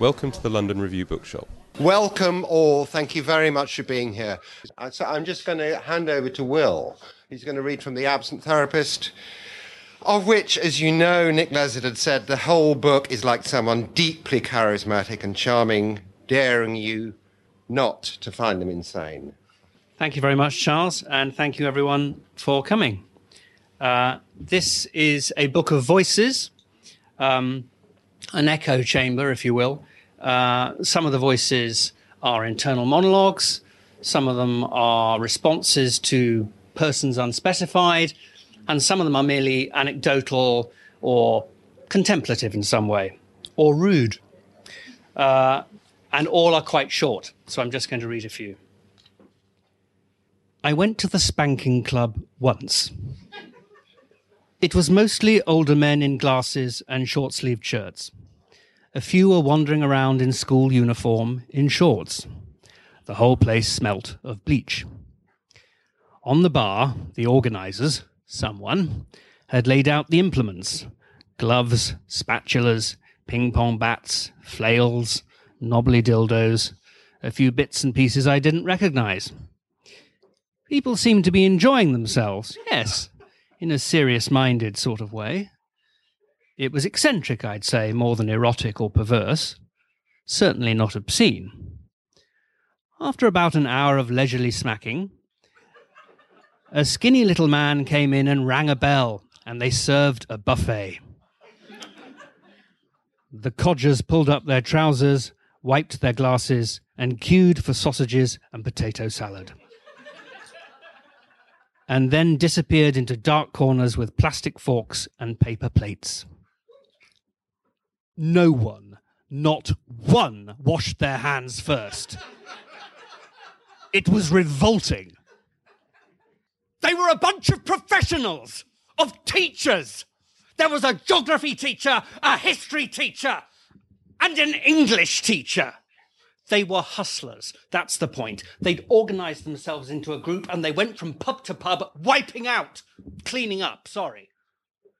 Welcome to the London Review Bookshop. Welcome all. Thank you very much for being here. Uh, so I'm just going to hand over to Will. He's going to read from The Absent Therapist, of which, as you know, Nick Lezard had said, the whole book is like someone deeply charismatic and charming, daring you not to find them insane. Thank you very much, Charles, and thank you everyone for coming. Uh, this is a book of voices. Um, an echo chamber, if you will. Uh, some of the voices are internal monologues, some of them are responses to persons unspecified, and some of them are merely anecdotal or contemplative in some way, or rude. Uh, and all are quite short, so I'm just going to read a few. I went to the spanking club once. It was mostly older men in glasses and short sleeved shirts. A few were wandering around in school uniform in shorts. The whole place smelt of bleach. On the bar, the organisers, someone, had laid out the implements gloves, spatulas, ping pong bats, flails, knobbly dildos, a few bits and pieces I didn't recognise. People seemed to be enjoying themselves, yes, in a serious minded sort of way. It was eccentric, I'd say, more than erotic or perverse. Certainly not obscene. After about an hour of leisurely smacking, a skinny little man came in and rang a bell, and they served a buffet. The codgers pulled up their trousers, wiped their glasses, and queued for sausages and potato salad. And then disappeared into dark corners with plastic forks and paper plates no one, not one, washed their hands first. It was revolting. They were a bunch of professionals, of teachers. There was a geography teacher, a history teacher, and an English teacher. They were hustlers. That's the point. They'd organized themselves into a group and they went from pub to pub, wiping out, cleaning up, sorry.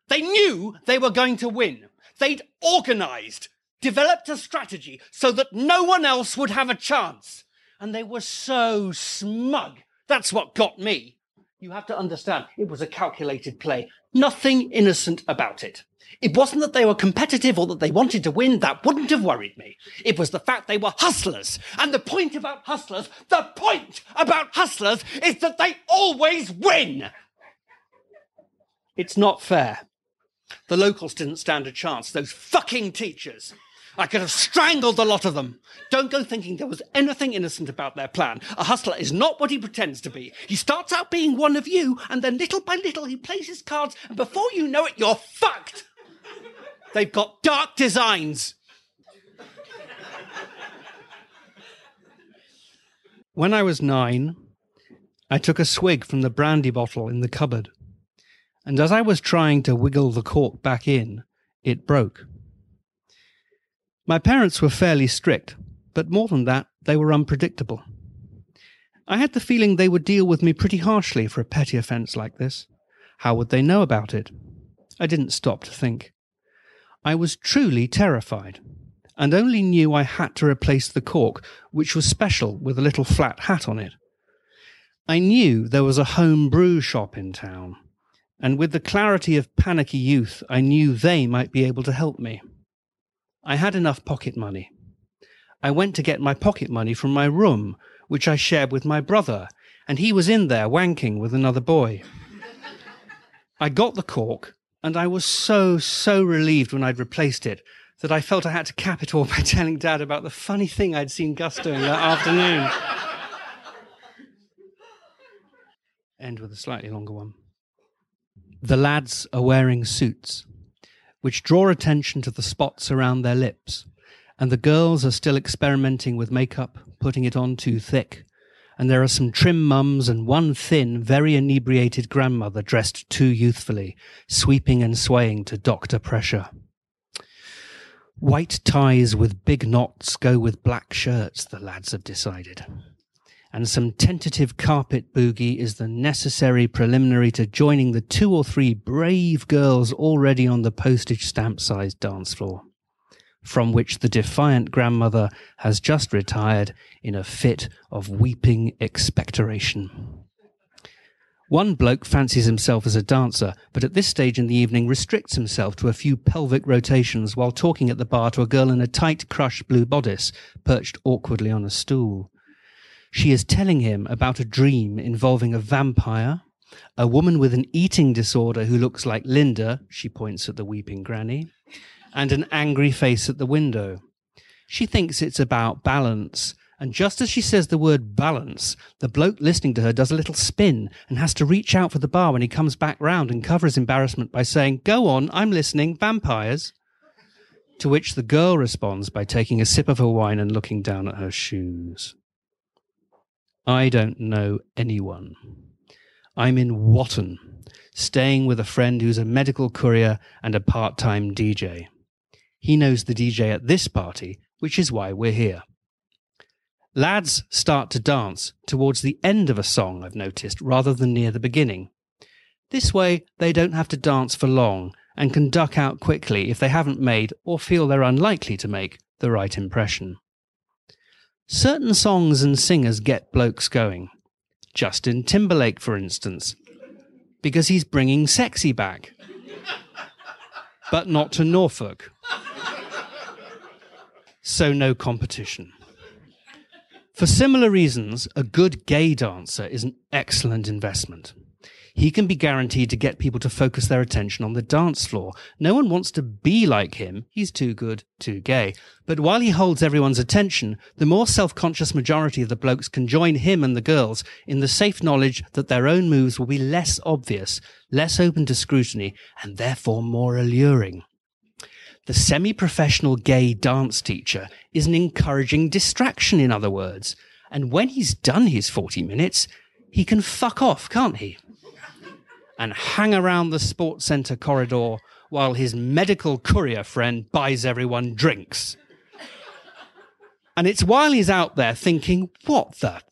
They knew they were going to win. They'd organized, developed a strategy so that no one else would have a chance. And they were so smug. That's what got me. You have to understand, it was a calculated play. Nothing innocent about it. It wasn't that they were competitive or that they wanted to win. That wouldn't have worried me. It was the fact they were hustlers. And the point about hustlers, the point about hustlers is that they always win. It's not fair. The locals didn't stand a chance. Those fucking teachers. I could have strangled the lot of them. Don't go thinking there was anything innocent about their plan. A hustler is not what he pretends to be. He starts out being one of you, and then little by little he plays his cards, and before you know it, you're fucked. They've got dark designs. When I was nine, I took a swig from the brandy bottle in the cupboard and as I was trying to wiggle the cork back in, it broke. My parents were fairly strict, but more than that, they were unpredictable. I had the feeling they would deal with me pretty harshly for a petty offence like this. How would they know about it? I didn't stop to think. I was truly terrified, and only knew I had to replace the cork, which was special with a little flat hat on it. I knew there was a home brew shop in town, and with the clarity of panicky youth, I knew they might be able to help me. I had enough pocket money. I went to get my pocket money from my room, which I shared with my brother, and he was in there wanking with another boy. I got the cork, and I was so, so relieved when I'd replaced it that I felt I had to cap it all by telling Dad about the funny thing I'd seen Gus doing that afternoon. End with a slightly longer one. The lads are wearing suits, which draw attention to the spots around their lips, and the girls are still experimenting with makeup, putting it on too thick. And there are some trim mums and one thin, very inebriated grandmother dressed too youthfully, sweeping and swaying to doctor pressure. White ties with big knots go with black shirts, the lads have decided. And some tentative carpet boogie is the necessary preliminary to joining the two or three brave girls already on the postage stamp sized dance floor, from which the defiant grandmother has just retired in a fit of weeping expectoration. One bloke fancies himself as a dancer, but at this stage in the evening restricts himself to a few pelvic rotations while talking at the bar to a girl in a tight crushed blue bodice perched awkwardly on a stool. She is telling him about a dream involving a vampire, a woman with an eating disorder who looks like Linda, she points at the weeping granny, and an angry face at the window. She thinks it's about balance and just as she says the word balance, the bloke listening to her does a little spin and has to reach out for the bar when he comes back round and cover his embarrassment by saying, Go on, I'm listening, vampires. To which the girl responds by taking a sip of her wine and looking down at her shoes. I don't know anyone. I'm in Watton, staying with a friend who's a medical courier and a part time DJ. He knows the DJ at this party, which is why we're here. Lads start to dance towards the end of a song, I've noticed, rather than near the beginning. This way, they don't have to dance for long and can duck out quickly if they haven't made, or feel they're unlikely to make, the right impression. Certain songs and singers get blokes going. Justin Timberlake, for instance, because he's bringing sexy back. but not to Norfolk. So no competition. For similar reasons, a good gay dancer is an excellent investment. He can be guaranteed to get people to focus their attention on the dance floor. No one wants to be like him. He's too good, too gay. But while he holds everyone's attention, the more self-conscious majority of the blokes can join him and the girls in the safe knowledge that their own moves will be less obvious, less open to scrutiny, and therefore more alluring. The semi professional gay dance teacher is an encouraging distraction, in other words. And when he's done his 40 minutes, he can fuck off, can't he? And hang around the sports centre corridor while his medical courier friend buys everyone drinks. And it's while he's out there thinking, what the?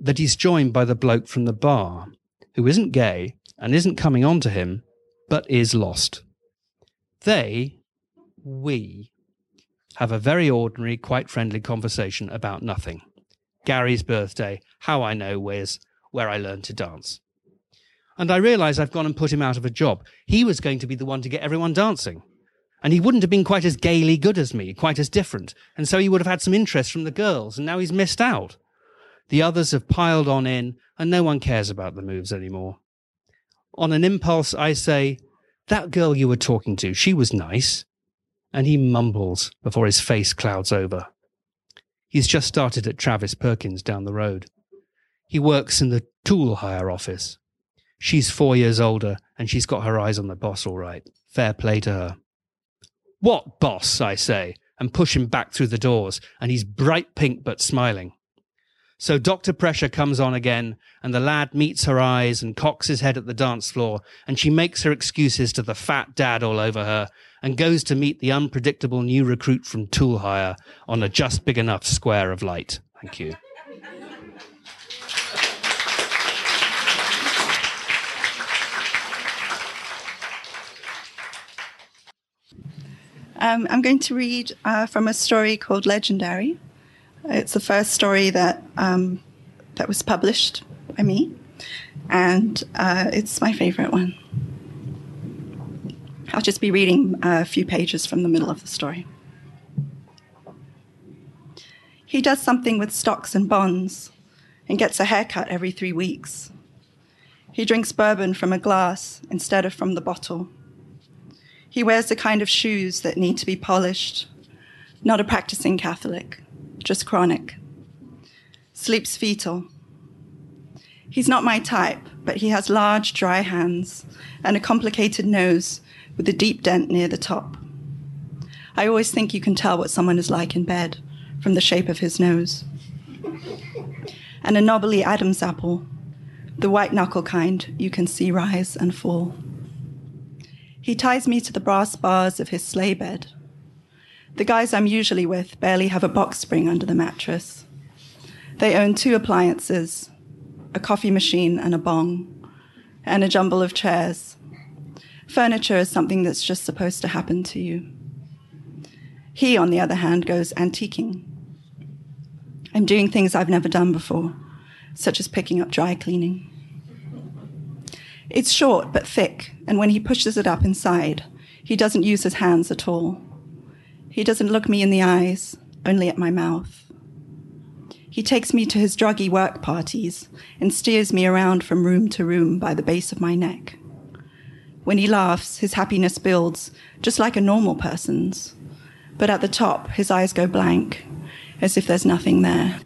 That he's joined by the bloke from the bar, who isn't gay and isn't coming on to him, but is lost. They we have a very ordinary, quite friendly conversation about nothing. Gary's birthday, how I know where's where I learned to dance. And I realize I've gone and put him out of a job. He was going to be the one to get everyone dancing. And he wouldn't have been quite as gaily good as me, quite as different. And so he would have had some interest from the girls, and now he's missed out. The others have piled on in, and no one cares about the moves anymore. On an impulse, I say, That girl you were talking to, she was nice and he mumbles before his face clouds over. He's just started at Travis Perkins down the road. He works in the tool hire office. She's four years older, and she's got her eyes on the boss all right. Fair play to her. What boss, I say, and push him back through the doors, and he's bright pink but smiling. So Dr. Pressure comes on again, and the lad meets her eyes and cocks his head at the dance floor, and she makes her excuses to the fat dad all over her, and goes to meet the unpredictable new recruit from Tool Hire on a just big enough square of light. Thank you. Um, I'm going to read uh, from a story called Legendary. It's the first story that um, that was published by me, and uh, it's my favorite one. I'll just be reading a few pages from the middle of the story. He does something with stocks and bonds and gets a haircut every three weeks. He drinks bourbon from a glass instead of from the bottle. He wears the kind of shoes that need to be polished. Not a practicing Catholic, just chronic. Sleeps fetal. He's not my type, but he has large, dry hands and a complicated nose with a deep dent near the top. I always think you can tell what someone is like in bed from the shape of his nose. And a knobbly Adam's apple, the white knuckle kind you can see rise and fall. He ties me to the brass bars of his sleigh bed. The guys I'm usually with barely have a box spring under the mattress. They own two appliances a coffee machine and a bong, and a jumble of chairs. Furniture is something that's just supposed to happen to you. He, on the other hand, goes antiquing. I'm doing things I've never done before, such as picking up dry cleaning. It's short but thick, and when he pushes it up inside, he doesn't use his hands at all. He doesn't look me in the eyes, only at my mouth. He takes me to his druggy work parties and steers me around from room to room by the base of my neck. When he laughs, his happiness builds, just like a normal person's. But at the top, his eyes go blank, as if there's nothing there.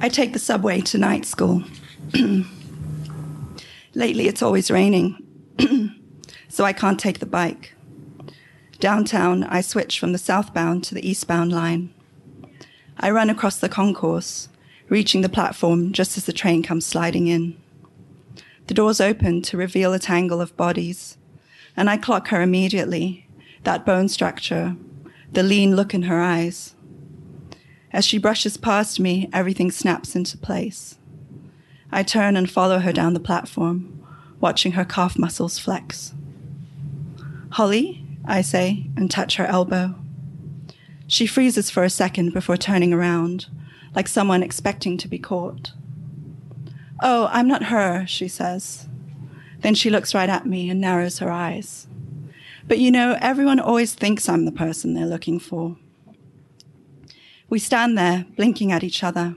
I take the subway to night school. Lately, it's always raining, so I can't take the bike. Downtown, I switch from the southbound to the eastbound line. I run across the concourse, reaching the platform just as the train comes sliding in. The doors open to reveal a tangle of bodies, and I clock her immediately that bone structure, the lean look in her eyes. As she brushes past me, everything snaps into place. I turn and follow her down the platform, watching her calf muscles flex. Holly, I say, and touch her elbow. She freezes for a second before turning around, like someone expecting to be caught. Oh, I'm not her, she says. Then she looks right at me and narrows her eyes. But you know, everyone always thinks I'm the person they're looking for. We stand there, blinking at each other.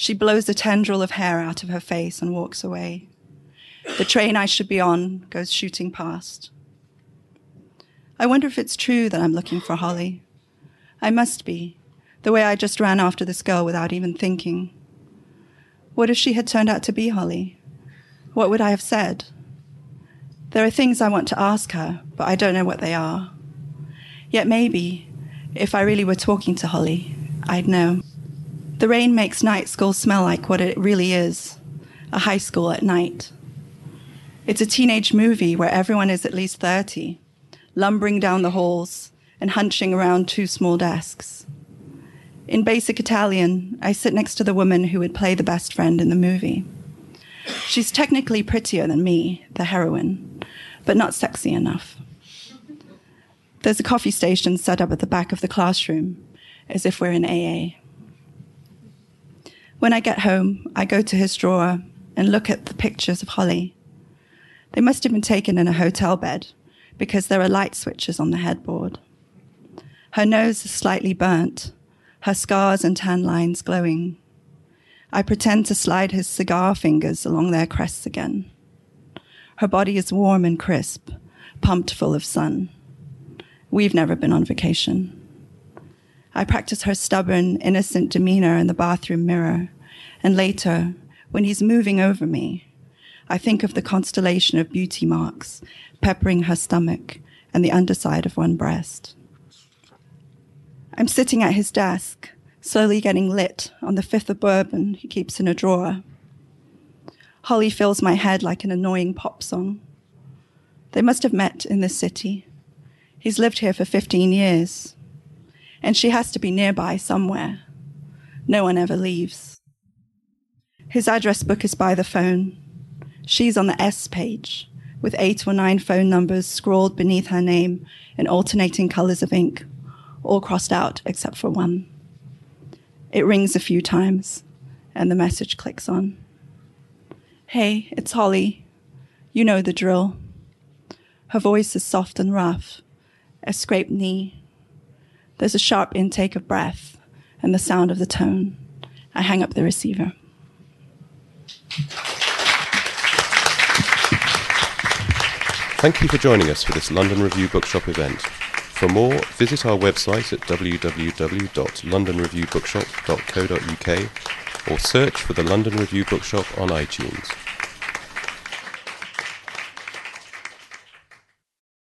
She blows a tendril of hair out of her face and walks away. The train I should be on goes shooting past. I wonder if it's true that I'm looking for Holly. I must be, the way I just ran after this girl without even thinking. What if she had turned out to be Holly? What would I have said? There are things I want to ask her, but I don't know what they are. Yet maybe, if I really were talking to Holly, I'd know. The rain makes night school smell like what it really is a high school at night. It's a teenage movie where everyone is at least 30, lumbering down the halls and hunching around two small desks. In basic Italian, I sit next to the woman who would play the best friend in the movie. She's technically prettier than me, the heroine, but not sexy enough. There's a coffee station set up at the back of the classroom, as if we're in AA. When I get home, I go to his drawer and look at the pictures of Holly. They must have been taken in a hotel bed because there are light switches on the headboard. Her nose is slightly burnt, her scars and tan lines glowing. I pretend to slide his cigar fingers along their crests again. Her body is warm and crisp, pumped full of sun. We've never been on vacation. I practice her stubborn, innocent demeanor in the bathroom mirror, and later, when he's moving over me, I think of the constellation of beauty marks peppering her stomach and the underside of one breast. I'm sitting at his desk, slowly getting lit on the fifth of bourbon he keeps in a drawer. Holly fills my head like an annoying pop song. They must have met in this city. He's lived here for 15 years and she has to be nearby somewhere. No one ever leaves. His address book is by the phone. She's on the S page, with eight or nine phone numbers scrawled beneath her name in alternating colors of ink, all crossed out except for one. It rings a few times, and the message clicks on. Hey, it's Holly. You know the drill. Her voice is soft and rough, a scraped knee. There's a sharp intake of breath and the sound of the tone. I hang up the receiver. Thank you for joining us for this London Review Bookshop event. For more, visit our website at www.londonreviewbookshop.co.uk or search for the London Review Bookshop on iTunes.